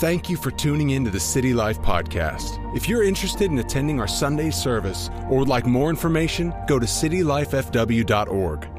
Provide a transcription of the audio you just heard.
Thank you for tuning in to the City Life Podcast. If you're interested in attending our Sunday service or would like more information, go to citylifefw.org.